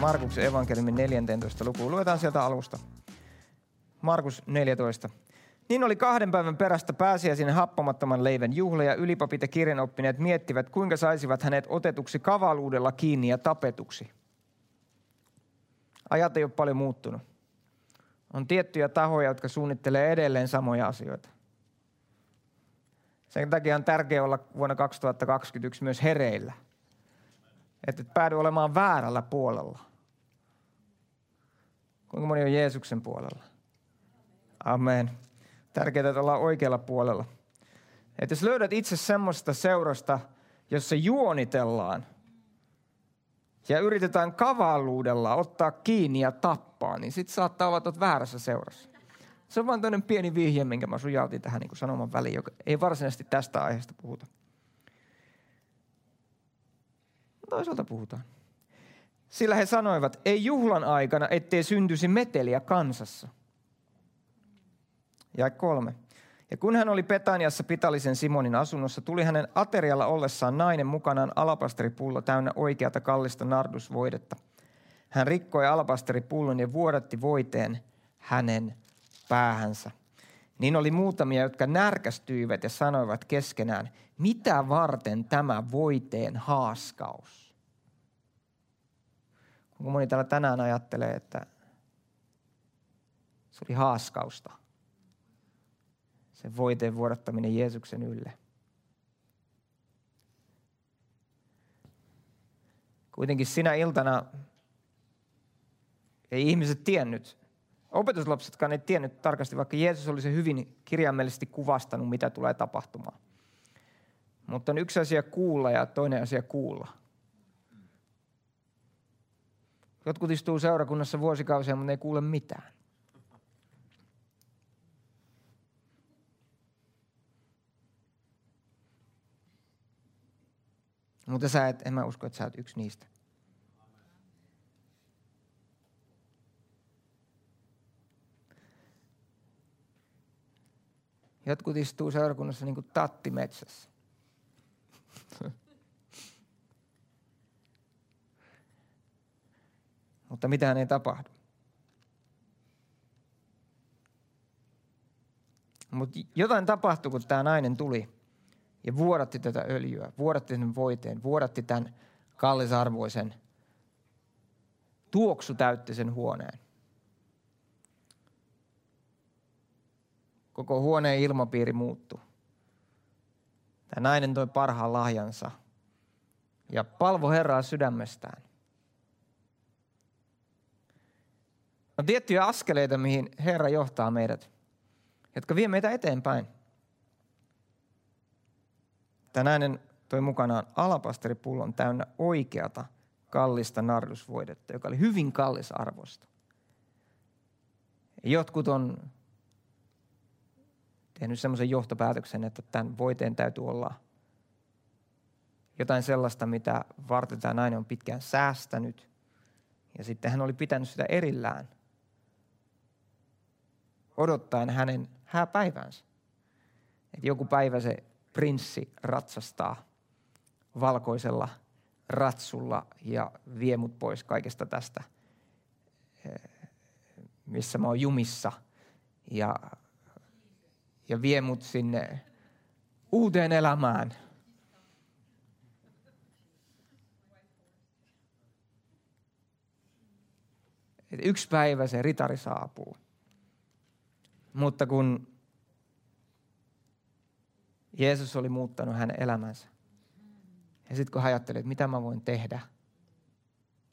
Markuksen evankeliumin 14. lukuun. Luetaan sieltä alusta. Markus 14. Niin oli kahden päivän perästä pääsiäisen happamattoman leivän juhla ja ylipapit ja kirjanoppineet miettivät, kuinka saisivat hänet otetuksi kavaluudella kiinni ja tapetuksi. Ajat ei ole paljon muuttunut. On tiettyjä tahoja, jotka suunnittelee edelleen samoja asioita. Sen takia on tärkeää olla vuonna 2021 myös hereillä. Että et päädy olemaan väärällä puolella. Kuinka moni on Jeesuksen puolella? Amen. Tärkeää, että ollaan oikealla puolella. Että jos löydät itse semmoista seurasta, jossa juonitellaan ja yritetään kavalluudella ottaa kiinni ja tappaa, niin sitten saattaa olla, että väärässä seurassa. Se on vain toinen pieni vihje, minkä mä sujautin tähän niin sanoman väliin, joka ei varsinaisesti tästä aiheesta puhuta. Toisaalta puhutaan. Sillä he sanoivat, ei juhlan aikana, ettei syntyisi meteliä kansassa. Ja kolme. Ja kun hän oli Petaniassa Pitalisen Simonin asunnossa, tuli hänen aterialla ollessaan nainen mukanaan alapasteripullo täynnä oikeata kallista nardusvoidetta. Hän rikkoi alapasteripullon ja vuodatti voiteen hänen päähänsä. Niin oli muutamia, jotka närkästyivät ja sanoivat keskenään, mitä varten tämä voiteen haaskaus? Kuinka moni täällä tänään ajattelee, että se oli haaskausta? Se voiteen vuodattaminen Jeesuksen ylle. Kuitenkin sinä iltana ei ihmiset tiennyt, Opetuslapsetkaan ei tiennyt tarkasti, vaikka Jeesus oli se hyvin kirjaimellisesti kuvastanut, mitä tulee tapahtumaan. Mutta on yksi asia kuulla ja toinen asia kuulla. Jotkut istuu seurakunnassa vuosikausia, mutta ei kuule mitään. Mutta sä et, en mä usko, että sä oot yksi niistä. Jotkut istuu seurakunnassa niin kuin tatti metsässä. Mutta mitään ei tapahdu. Mutta jotain tapahtui, kun tämä nainen tuli ja vuodatti tätä öljyä, vuodatti sen voiteen, vuodatti tämän kallisarvoisen tuoksu täytti sen huoneen. Koko huoneen ilmapiiri muuttui. Tämä nainen toi parhaan lahjansa ja palvo Herraa sydämestään. On tiettyjä askeleita, mihin Herra johtaa meidät, jotka vie meitä eteenpäin. Tämä nainen toi mukanaan alapasteripullon täynnä oikeata kallista nardusvoidetta, joka oli hyvin kallis arvosta. Jotkut on tehnyt semmoisen johtopäätöksen, että tämän voiteen täytyy olla jotain sellaista, mitä varten tämä nainen on pitkään säästänyt. Ja sitten hän oli pitänyt sitä erillään, odottaen hänen hääpäivänsä. Että joku päivä se prinssi ratsastaa valkoisella ratsulla ja vie mut pois kaikesta tästä, eh, missä mä oon jumissa. Ja ja vie mut sinne uuteen elämään. Et yksi päivä se ritari saapuu. Mutta kun Jeesus oli muuttanut hänen elämänsä, ja sitten kun hän ajatteli, että mitä mä voin tehdä,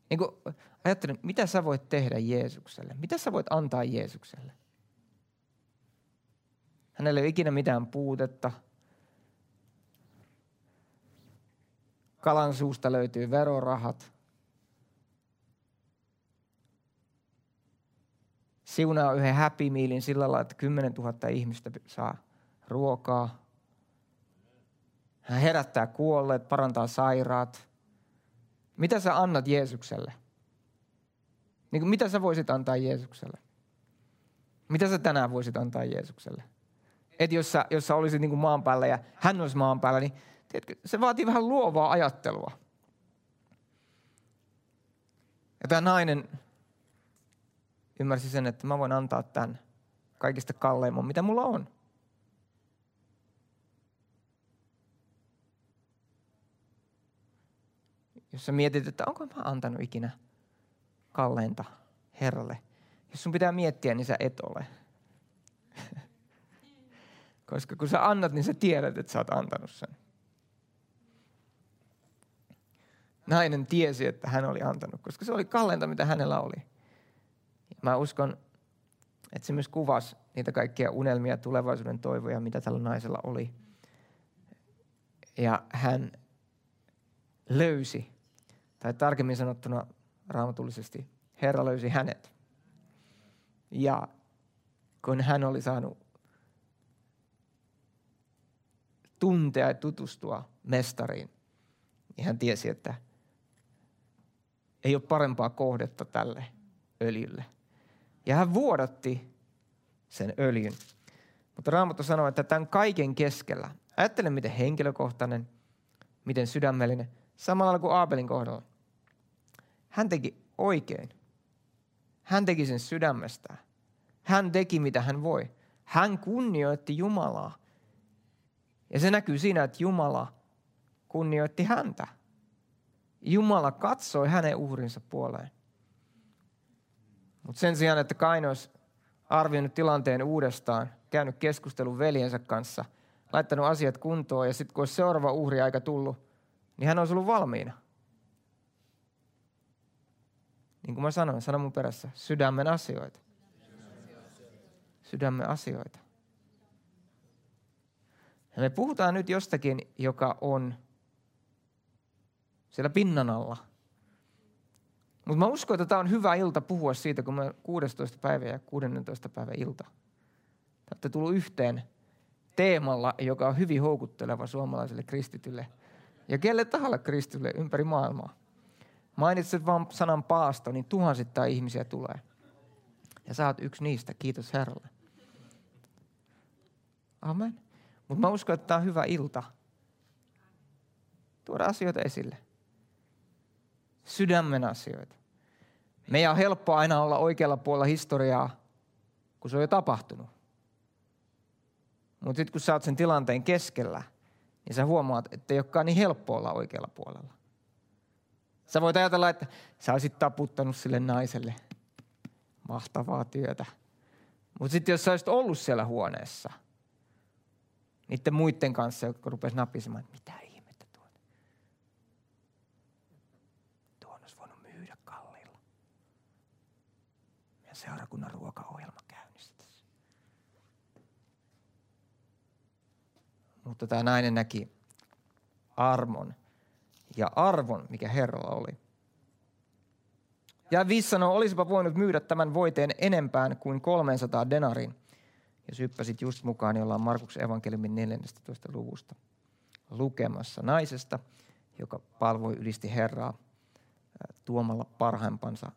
niin kun ajattelin, mitä sä voit tehdä Jeesukselle? Mitä sä voit antaa Jeesukselle? Hänellä ei ole ikinä mitään puutetta. Kalan suusta löytyy verorahat. Siunaa yhden happy mealin sillä lailla, että 10 000 ihmistä saa ruokaa. Hän herättää kuolleet, parantaa sairaat. Mitä sä annat Jeesukselle? Niin kuin, mitä sä voisit antaa Jeesukselle? Mitä sä tänään voisit antaa Jeesukselle? Että jos sä, jos sä olisit niin kuin maan päällä ja hän olisi maan päällä, niin tiedätkö, se vaatii vähän luovaa ajattelua. Ja tämä nainen ymmärsi sen, että mä voin antaa tämän kaikista kalleimman, mitä mulla on. Jos sä mietit, että onko mä antanut ikinä kalleinta Herralle. Jos sun pitää miettiä, niin sä et ole. Koska kun sä annat, niin sä tiedät, että sä oot antanut sen. Nainen tiesi, että hän oli antanut, koska se oli kalleinta, mitä hänellä oli. Mä uskon, että se myös kuvasi niitä kaikkia unelmia, tulevaisuuden toivoja, mitä tällä naisella oli. Ja hän löysi, tai tarkemmin sanottuna raamatullisesti, Herra löysi hänet. Ja kun hän oli saanut tuntea ja tutustua mestariin, niin hän tiesi, että ei ole parempaa kohdetta tälle öljylle. Ja hän vuodatti sen öljyn. Mutta Raamattu sanoo, että tämän kaiken keskellä, ajattele miten henkilökohtainen, miten sydämellinen, samalla kuin Aabelin kohdalla. Hän teki oikein. Hän teki sen sydämestään. Hän teki mitä hän voi. Hän kunnioitti Jumalaa. Ja se näkyy siinä, että Jumala kunnioitti häntä. Jumala katsoi hänen uhrinsa puoleen. Mutta sen sijaan, että Kaino olisi arvioinut tilanteen uudestaan, käynyt keskustelun veljensä kanssa, laittanut asiat kuntoon ja sitten kun olisi seuraava uhriaika tullut, niin hän olisi ollut valmiina. Niin kuin mä sanoin, sano mun perässä, sydämen asioita. Sydämen asioita. Ja me puhutaan nyt jostakin, joka on siellä pinnan alla. Mutta mä uskon, että tämä on hyvä ilta puhua siitä, kun me 16. päivä ja 16. päivä ilta. Te olette tullut yhteen teemalla, joka on hyvin houkutteleva suomalaiselle kristitylle ja kelle tahalle kristitylle ympäri maailmaa. Mainitset vain sanan paasto, niin tuhansittain ihmisiä tulee. Ja oot yksi niistä, kiitos Herralle. Amen. Mutta mä uskon, että tämä on hyvä ilta. Tuoda asioita esille sydämen asioita. Meidän on helppo aina olla oikealla puolella historiaa, kun se on jo tapahtunut. Mutta sitten kun sä oot sen tilanteen keskellä, niin sä huomaat, että ei olekaan niin helppo olla oikealla puolella. Sä voit ajatella, että sä olisit taputtanut sille naiselle mahtavaa työtä. Mutta sitten jos sä olisit ollut siellä huoneessa, niiden muiden kanssa, jotka rupesivat napisemaan, että mitä seurakunnan ruokaohjelma käynnissä tässä. Mutta tämä nainen näki armon ja arvon, mikä Herralla oli. Ja viisi sanoo, olisipa voinut myydä tämän voiteen enempään kuin 300 denarin. Ja syppäsit just mukaan, jolla on Markuksen evankeliumin 14. luvusta lukemassa naisesta, joka palvoi ylisti Herraa tuomalla parhaimpansa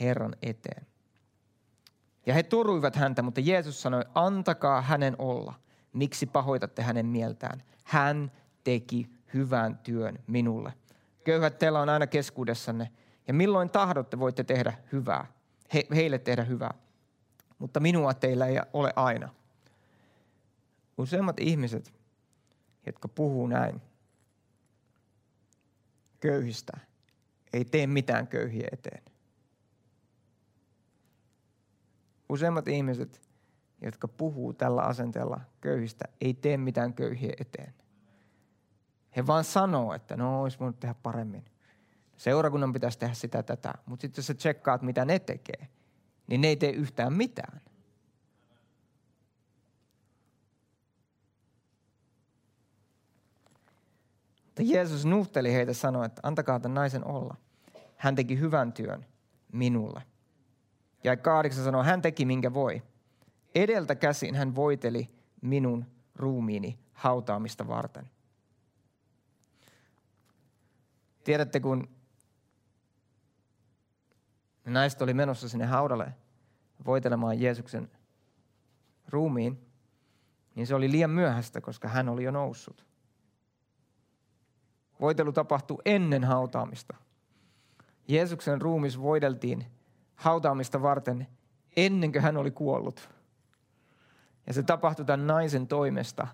Herran eteen. Ja he toruivat häntä, mutta Jeesus sanoi, antakaa hänen olla. Miksi pahoitatte hänen mieltään? Hän teki hyvän työn minulle. Köyhät teillä on aina keskuudessanne. Ja milloin tahdotte, voitte tehdä hyvää. He, heille tehdä hyvää. Mutta minua teillä ei ole aina. Useimmat ihmiset, jotka puhuu näin köyhistä, ei tee mitään köyhiä eteen. Useimmat ihmiset, jotka puhuu tällä asenteella köyhistä, ei tee mitään köyhiä eteen. He vaan sanoo, että no olisi voinut tehdä paremmin. Seurakunnan pitäisi tehdä sitä tätä. Mutta sitten jos sä tsekkaat, mitä ne tekee, niin ne ei tee yhtään mitään. Mutta Jeesus nuhteli heitä sanoi, että antakaa tämän naisen olla. Hän teki hyvän työn minulle. Ja kahdeksan sanoo, hän teki minkä voi. Edeltä käsin hän voiteli minun ruumiini hautaamista varten. Tiedätte, kun naiset oli menossa sinne haudalle voitelemaan Jeesuksen ruumiin, niin se oli liian myöhäistä, koska hän oli jo noussut. Voitelu tapahtui ennen hautaamista. Jeesuksen ruumis voideltiin hautaamista varten ennen kuin hän oli kuollut. Ja se tapahtui tämän naisen toimesta,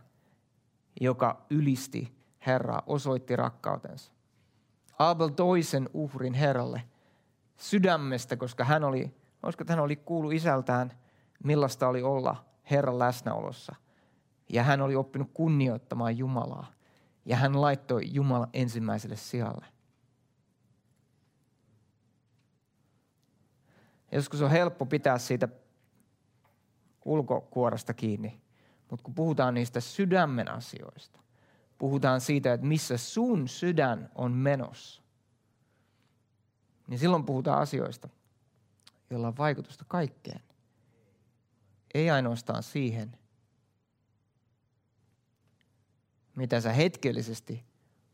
joka ylisti Herraa, osoitti rakkautensa. Abel toisen uhrin Herralle sydämestä, koska hän oli, koska hän oli kuullut isältään, millaista oli olla Herran läsnäolossa. Ja hän oli oppinut kunnioittamaan Jumalaa. Ja hän laittoi Jumala ensimmäiselle sijalle. Joskus on helppo pitää siitä ulkokuorasta kiinni, mutta kun puhutaan niistä sydämen asioista, puhutaan siitä, että missä sun sydän on menossa, niin silloin puhutaan asioista, joilla on vaikutusta kaikkeen. Ei ainoastaan siihen, mitä sä hetkellisesti,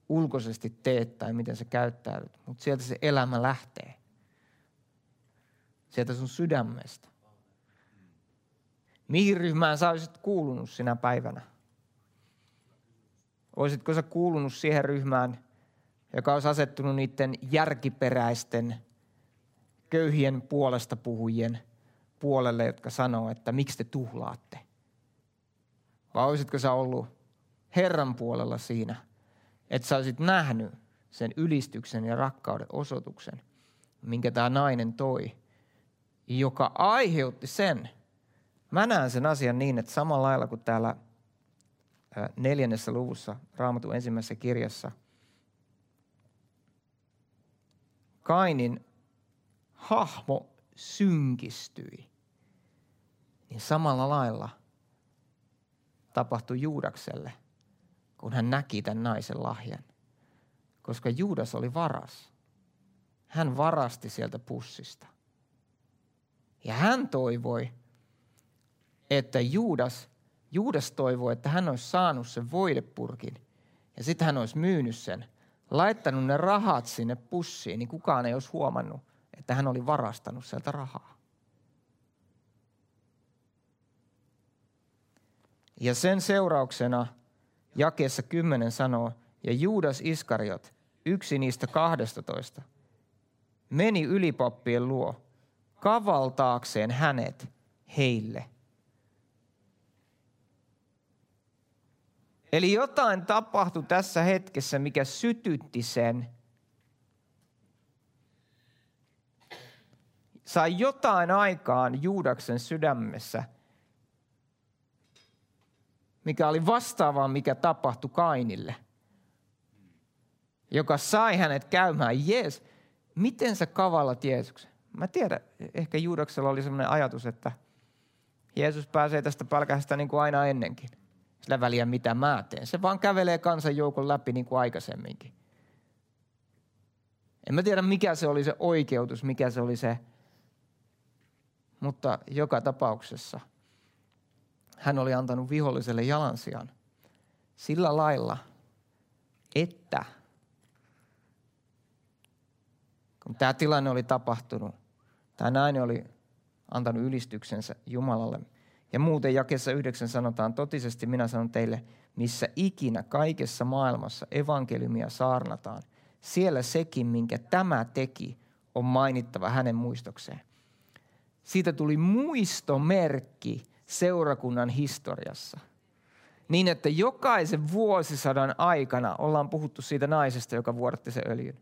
ulkoisesti teet tai miten sä käyttäydyt, mutta sieltä se elämä lähtee. Sieltä sun sydämestä. Mihin ryhmään sä olisit kuulunut sinä päivänä? Olisitko sä kuulunut siihen ryhmään, joka olisi asettunut niiden järkiperäisten köyhien puolesta puhujien puolelle, jotka sanoo, että miksi te tuhlaatte? Vai olisitko sä ollut Herran puolella siinä, että sä olisit nähnyt sen ylistyksen ja rakkauden osoituksen, minkä tämä nainen toi, joka aiheutti sen. Mä näen sen asian niin, että samalla lailla kuin täällä neljännessä luvussa Raamatun ensimmäisessä kirjassa, Kainin hahmo synkistyi, niin samalla lailla tapahtui Juudakselle, kun hän näki tämän naisen lahjan. Koska Juudas oli varas. Hän varasti sieltä pussista. Ja hän toivoi, että Juudas, Juudas toivoi, että hän olisi saanut sen voidepurkin. Ja sitten hän olisi myynyt sen, laittanut ne rahat sinne pussiin, niin kukaan ei olisi huomannut, että hän oli varastanut sieltä rahaa. Ja sen seurauksena jakeessa 10 sanoo, ja Juudas Iskariot, yksi niistä kahdestatoista, meni ylipappien luo kavaltaakseen hänet heille. Eli jotain tapahtui tässä hetkessä, mikä sytytti sen. Sai jotain aikaan Juudaksen sydämessä, mikä oli vastaavaa, mikä tapahtui Kainille, joka sai hänet käymään, Jees, miten sä kavallat Jeesuksen? Mä tiedän, ehkä Juudaksella oli sellainen ajatus, että Jeesus pääsee tästä pälkähästä niin kuin aina ennenkin. Sillä väliä mitä mä teen. Se vaan kävelee kansanjoukon läpi niin kuin aikaisemminkin. En mä tiedä mikä se oli se oikeutus, mikä se oli se, mutta joka tapauksessa hän oli antanut viholliselle jalansijan sillä lailla, että kun tämä tilanne oli tapahtunut, Tämä nainen oli antanut ylistyksensä Jumalalle. Ja muuten jakessa yhdeksän sanotaan, totisesti minä sanon teille, missä ikinä kaikessa maailmassa evankeliumia saarnataan, siellä sekin, minkä tämä teki, on mainittava hänen muistokseen. Siitä tuli muistomerkki seurakunnan historiassa. Niin, että jokaisen vuosisadan aikana ollaan puhuttu siitä naisesta, joka vuodatti sen öljyn.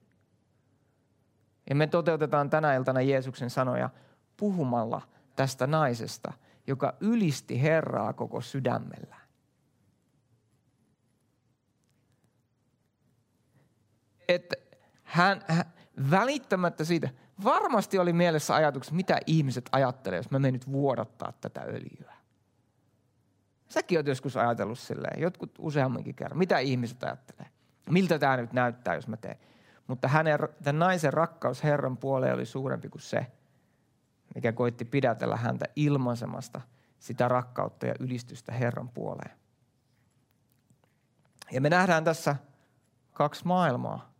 Ja me toteutetaan tänä iltana Jeesuksen sanoja puhumalla tästä naisesta, joka ylisti Herraa koko sydämellä. Että hän, hän välittämättä siitä, varmasti oli mielessä ajatuksessa, mitä ihmiset ajattelee, jos mä menen nyt vuodattaa tätä öljyä. Säkin oot joskus ajatellut silleen, jotkut useammankin kerran. Mitä ihmiset ajattelee? Miltä tämä nyt näyttää, jos mä teen? Mutta hänen, tämän naisen rakkaus Herran puoleen oli suurempi kuin se, mikä koitti pidätellä häntä ilmaisemasta sitä rakkautta ja ylistystä Herran puoleen. Ja me nähdään tässä kaksi maailmaa.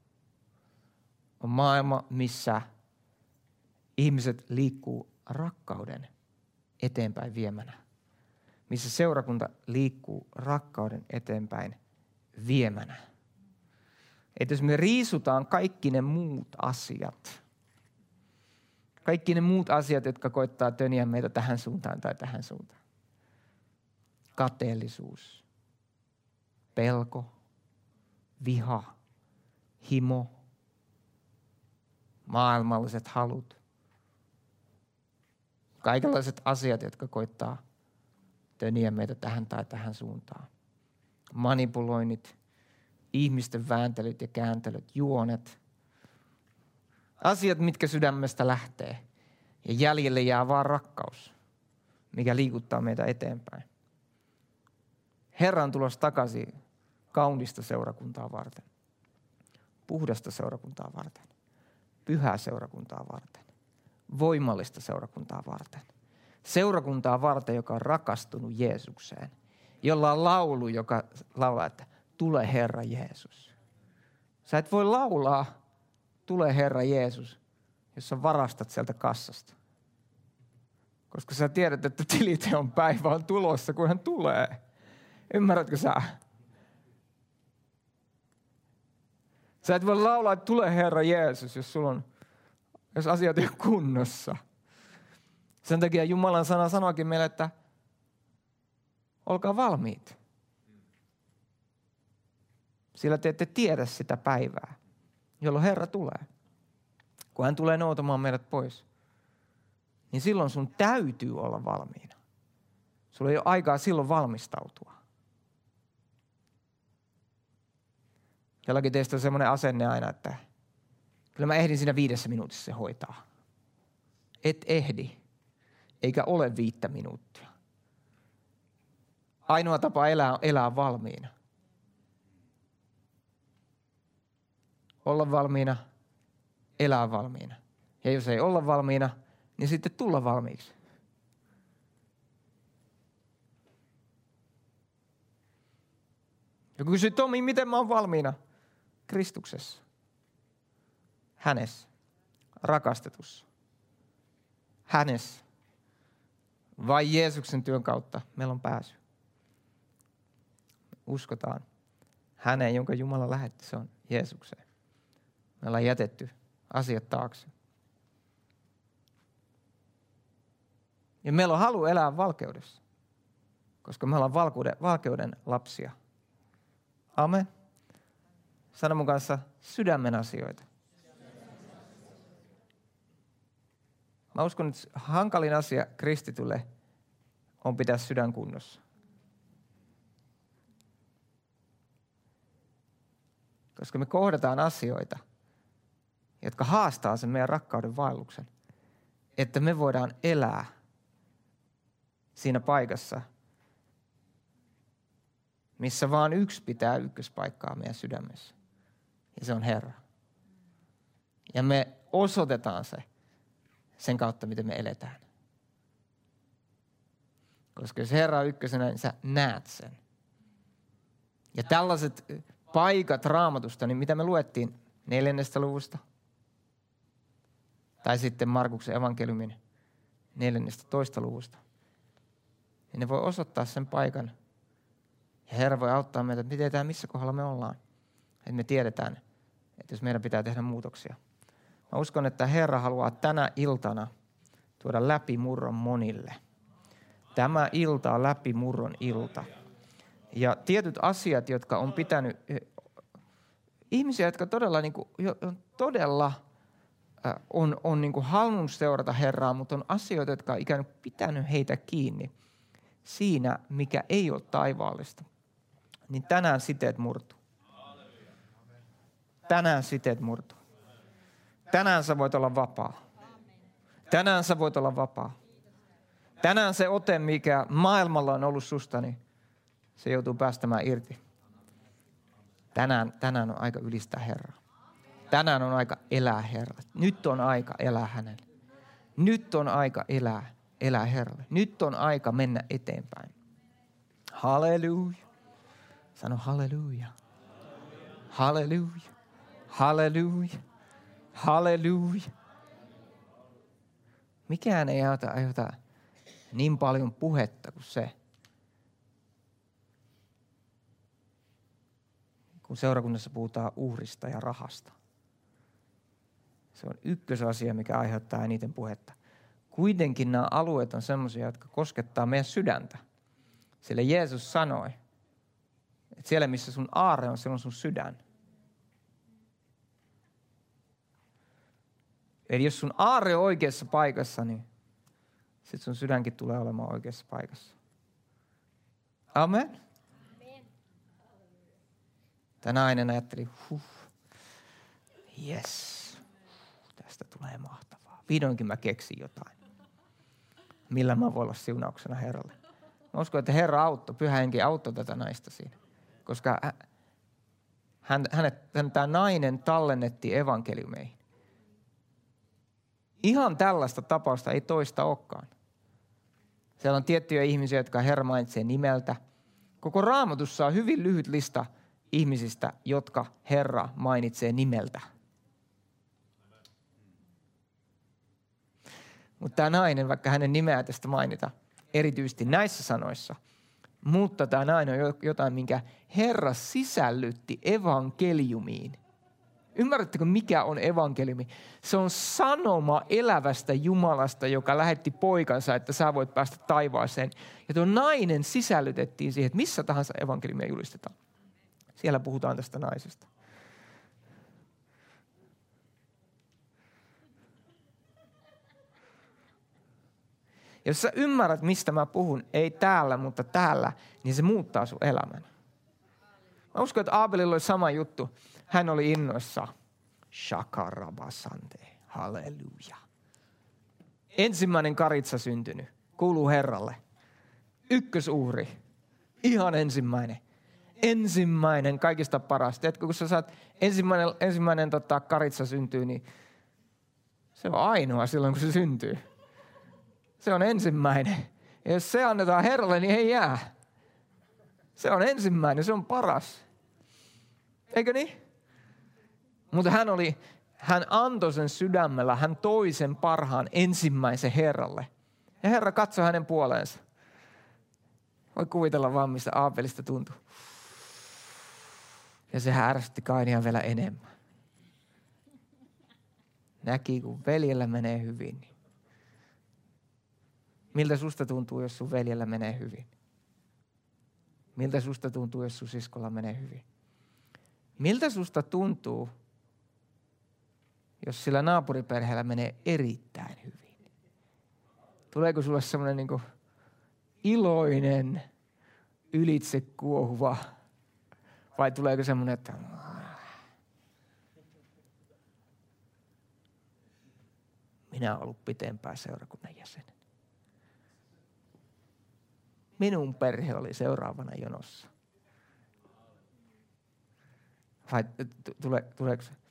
On maailma, missä ihmiset liikkuu rakkauden eteenpäin viemänä. Missä seurakunta liikkuu rakkauden eteenpäin viemänä. Että jos me riisutaan kaikki ne muut asiat, Kaikki ne muut asiat, jotka koittaa töniä meitä tähän suuntaan tai tähän suuntaan. Kateellisuus, pelko, viha, himo, maailmalliset halut. Kaikenlaiset asiat, jotka koittaa töniä meitä tähän tai tähän suuntaan. Manipuloinnit, ihmisten vääntelyt ja kääntelyt, juonet. Asiat, mitkä sydämestä lähtee. Ja jäljelle jää vaan rakkaus, mikä liikuttaa meitä eteenpäin. Herran tulos takaisin kaunista seurakuntaa varten, puhdasta seurakuntaa varten, pyhää seurakuntaa varten, voimallista seurakuntaa varten. Seurakuntaa varten, joka on rakastunut Jeesukseen, jolla on laulu, joka laulaa, että tule Herra Jeesus. Sä et voi laulaa, tule Herra Jeesus, jos sä varastat sieltä kassasta. Koska sä tiedät, että tiliteon päivä on tulossa, kun hän tulee. Ymmärrätkö sä? Sä et voi laulaa, että tule Herra Jeesus, jos, sulla on, jos asiat ei ole kunnossa. Sen takia Jumalan sana sanoikin meille, että olkaa valmiit. Sillä te ette tiedä sitä päivää, jolloin Herra tulee. Kun hän tulee noutamaan meidät pois, niin silloin sun täytyy olla valmiina. Sulla ei ole aikaa silloin valmistautua. Jollakin teistä on semmoinen asenne aina, että kyllä mä ehdin siinä viidessä minuutissa se hoitaa. Et ehdi, eikä ole viittä minuuttia. Ainoa tapa elää on elää valmiina. Olla valmiina, elää valmiina. Ja jos ei olla valmiina, niin sitten tulla valmiiksi. Joku kysyy, Tomi, miten mä oon valmiina? Kristuksessa. Hänessä. Rakastetussa. Hänessä. Vai Jeesuksen työn kautta meillä on pääsy. Uskotaan häneen, jonka Jumala lähetti, se on Jeesukseen. Me ollaan jätetty asiat taakse. Ja meillä on halu elää valkeudessa, koska me ollaan valkeuden, valkeuden lapsia. Amen. Sano mun kanssa sydämen asioita. Mä uskon, että hankalin asia kristitylle on pitää sydän kunnossa. Koska me kohdataan asioita, jotka haastaa sen meidän rakkauden vaelluksen. Että me voidaan elää siinä paikassa, missä vaan yksi pitää ykköspaikkaa meidän sydämessä. Ja se on Herra. Ja me osoitetaan se sen kautta, miten me eletään. Koska jos Herra on ykkösenä, niin sä näet sen. Ja tällaiset paikat raamatusta, niin mitä me luettiin neljännestä luvusta? Tai sitten Markuksen evankeliumin neljännestä toista luvusta. Niin ne voi osoittaa sen paikan. Ja Herra voi auttaa meitä, että me tiedetään, missä kohdalla me ollaan. Että me tiedetään, että jos meidän pitää tehdä muutoksia. Mä uskon, että Herra haluaa tänä iltana tuoda läpimurron monille. Tämä ilta on läpimurron ilta. Ja tietyt asiat, jotka on pitänyt, eh, ihmisiä, jotka todella, niin kuin, todella eh, on, on niin kuin halunnut seurata Herraa, mutta on asioita, jotka on ikään kuin pitänyt heitä kiinni siinä, mikä ei ole taivaallista. Niin tänään siteet murtuu. Tänään siteet murtuu. Tänään sä voit olla vapaa. Tänään sä voit olla vapaa. Tänään se ote, mikä maailmalla on ollut susta, niin se joutuu päästämään irti. Tänään, tänään on aika ylistää Herraa. Tänään on aika elää Herra. Nyt on aika elää hänelle. Nyt on aika elää, elää Herralle. Nyt on aika mennä eteenpäin. Halleluja. Sano halleluja. Halleluja. Halleluja. Halleluja. Mikään ei aiheuta, aiheuta niin paljon puhetta kuin se, kun seurakunnassa puhutaan uhrista ja rahasta. Se on ykkösasia, mikä aiheuttaa eniten puhetta. Kuitenkin nämä alueet on sellaisia, jotka koskettaa meidän sydäntä. Sillä Jeesus sanoi, että siellä missä sun aare on, siellä on sun sydän. Eli jos sun aare on oikeassa paikassa, niin sitten sun sydänkin tulee olemaan oikeassa paikassa. Amen. Tämä nainen ajatteli, huh, yes, tästä tulee mahtavaa. Vihdoinkin mä keksin jotain, millä mä voin olla siunauksena Herralle. Mä uskon, että Herra auttoi, pyhä henki auttoi tätä naista siinä. Koska hän, hänet, hän, tämä nainen tallennettiin evankeliumeihin. Ihan tällaista tapausta ei toista olekaan. Siellä on tiettyjä ihmisiä, jotka Herra mainitsee nimeltä. Koko raamatussa on hyvin lyhyt lista ihmisistä, jotka Herra mainitsee nimeltä. Mutta tämä nainen, vaikka hänen nimeä tästä mainita, erityisesti näissä sanoissa, mutta tämä nainen on jotain, minkä Herra sisällytti evankeliumiin. Ymmärrättekö, mikä on evankeliumi? Se on sanoma elävästä Jumalasta, joka lähetti poikansa, että sä voit päästä taivaaseen. Ja tuo nainen sisällytettiin siihen, että missä tahansa evankeliumia julistetaan. Siellä puhutaan tästä naisesta. Jos sä ymmärrät, mistä mä puhun, ei täällä, mutta täällä, niin se muuttaa sun elämän. Mä uskon, että Aabelilla oli sama juttu. Hän oli innoissa. Shakarabasante. Halleluja. Ensimmäinen karitsa syntynyt. Kuuluu Herralle. Ykkösuhri. Ihan ensimmäinen. Ensimmäinen, kaikista paras. Tiedätkö, kun sä saat ensimmäinen, ensimmäinen tota, karitsa syntyy, niin se on ainoa silloin, kun se syntyy. Se on ensimmäinen. Ja jos se annetaan Herralle, niin ei jää. Se on ensimmäinen, se on paras. Eikö niin? Mutta hän oli, hän antoi sen sydämellä, hän toi sen parhaan ensimmäisen Herralle. Ja Herra katsoi hänen puoleensa. Voi kuvitella vaan, mistä Aapelista tuntui. Ja se härsytti Kainia vielä enemmän. Näki, kun veljellä menee hyvin. Miltä susta tuntuu, jos sun veljellä menee hyvin? Miltä susta tuntuu, jos sun siskolla menee hyvin? Miltä susta tuntuu, jos sillä naapuriperheellä menee erittäin hyvin? Tuleeko sulle semmoinen niin iloinen, ylitse kuohuva, vai tuleeko semmoinen, että minä olen ollut pitempään seurakunnan jäsen. Minun perhe oli seuraavana jonossa. Vai tule, tuleeko se?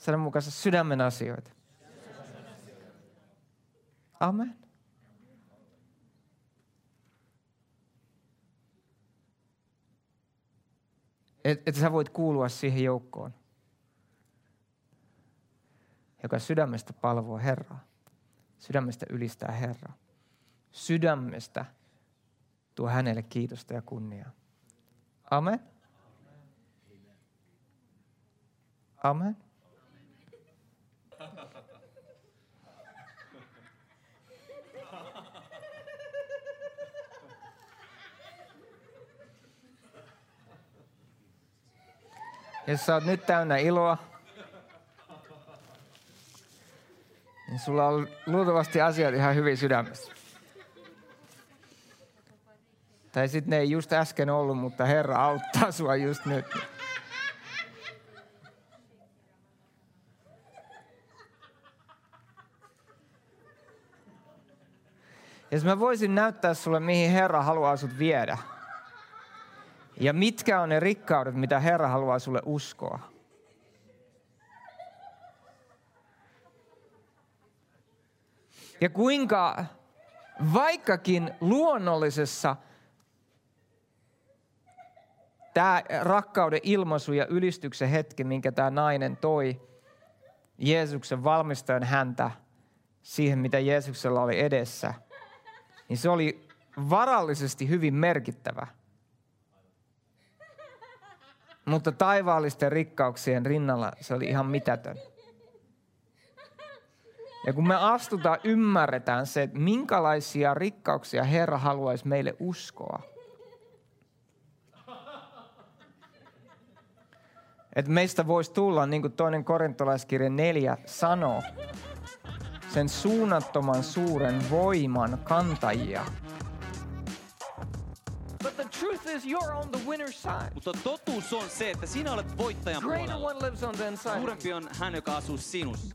Sanon mukaansa sydämen asioita. Amen. Että et sä voit kuulua siihen joukkoon, joka sydämestä palvoo Herraa. Sydämestä ylistää Herraa. Sydämestä tuo hänelle kiitosta ja kunniaa. Amen. Amen. Jos sä oot nyt täynnä iloa, niin sulla on luultavasti asiat ihan hyvin sydämessä. Tai sitten ne ei just äsken ollut, mutta Herra auttaa sua just nyt. Jos mä voisin näyttää sulle, mihin Herra haluaa sut viedä. Ja mitkä on ne rikkaudet, mitä Herra haluaa sulle uskoa. Ja kuinka vaikkakin luonnollisessa tämä rakkauden ilmaisu ja ylistyksen hetki, minkä tämä nainen toi Jeesuksen valmistajan häntä siihen, mitä Jeesuksella oli edessä, niin se oli varallisesti hyvin merkittävä. Mutta taivaallisten rikkauksien rinnalla se oli ihan mitätön. Ja kun me astutaan, ymmärretään se, että minkälaisia rikkauksia Herra haluaisi meille uskoa. Että meistä voisi tulla, niin kuin toinen korintolaiskirja neljä sanoo, sen suunnattoman suuren voiman kantajia. Truth is you're on the winner's side. Mutta totuus on se, että sinä olet voittajan Greater puolella. one lives on the inside. Suurempi on hän, joka asuu sinussa.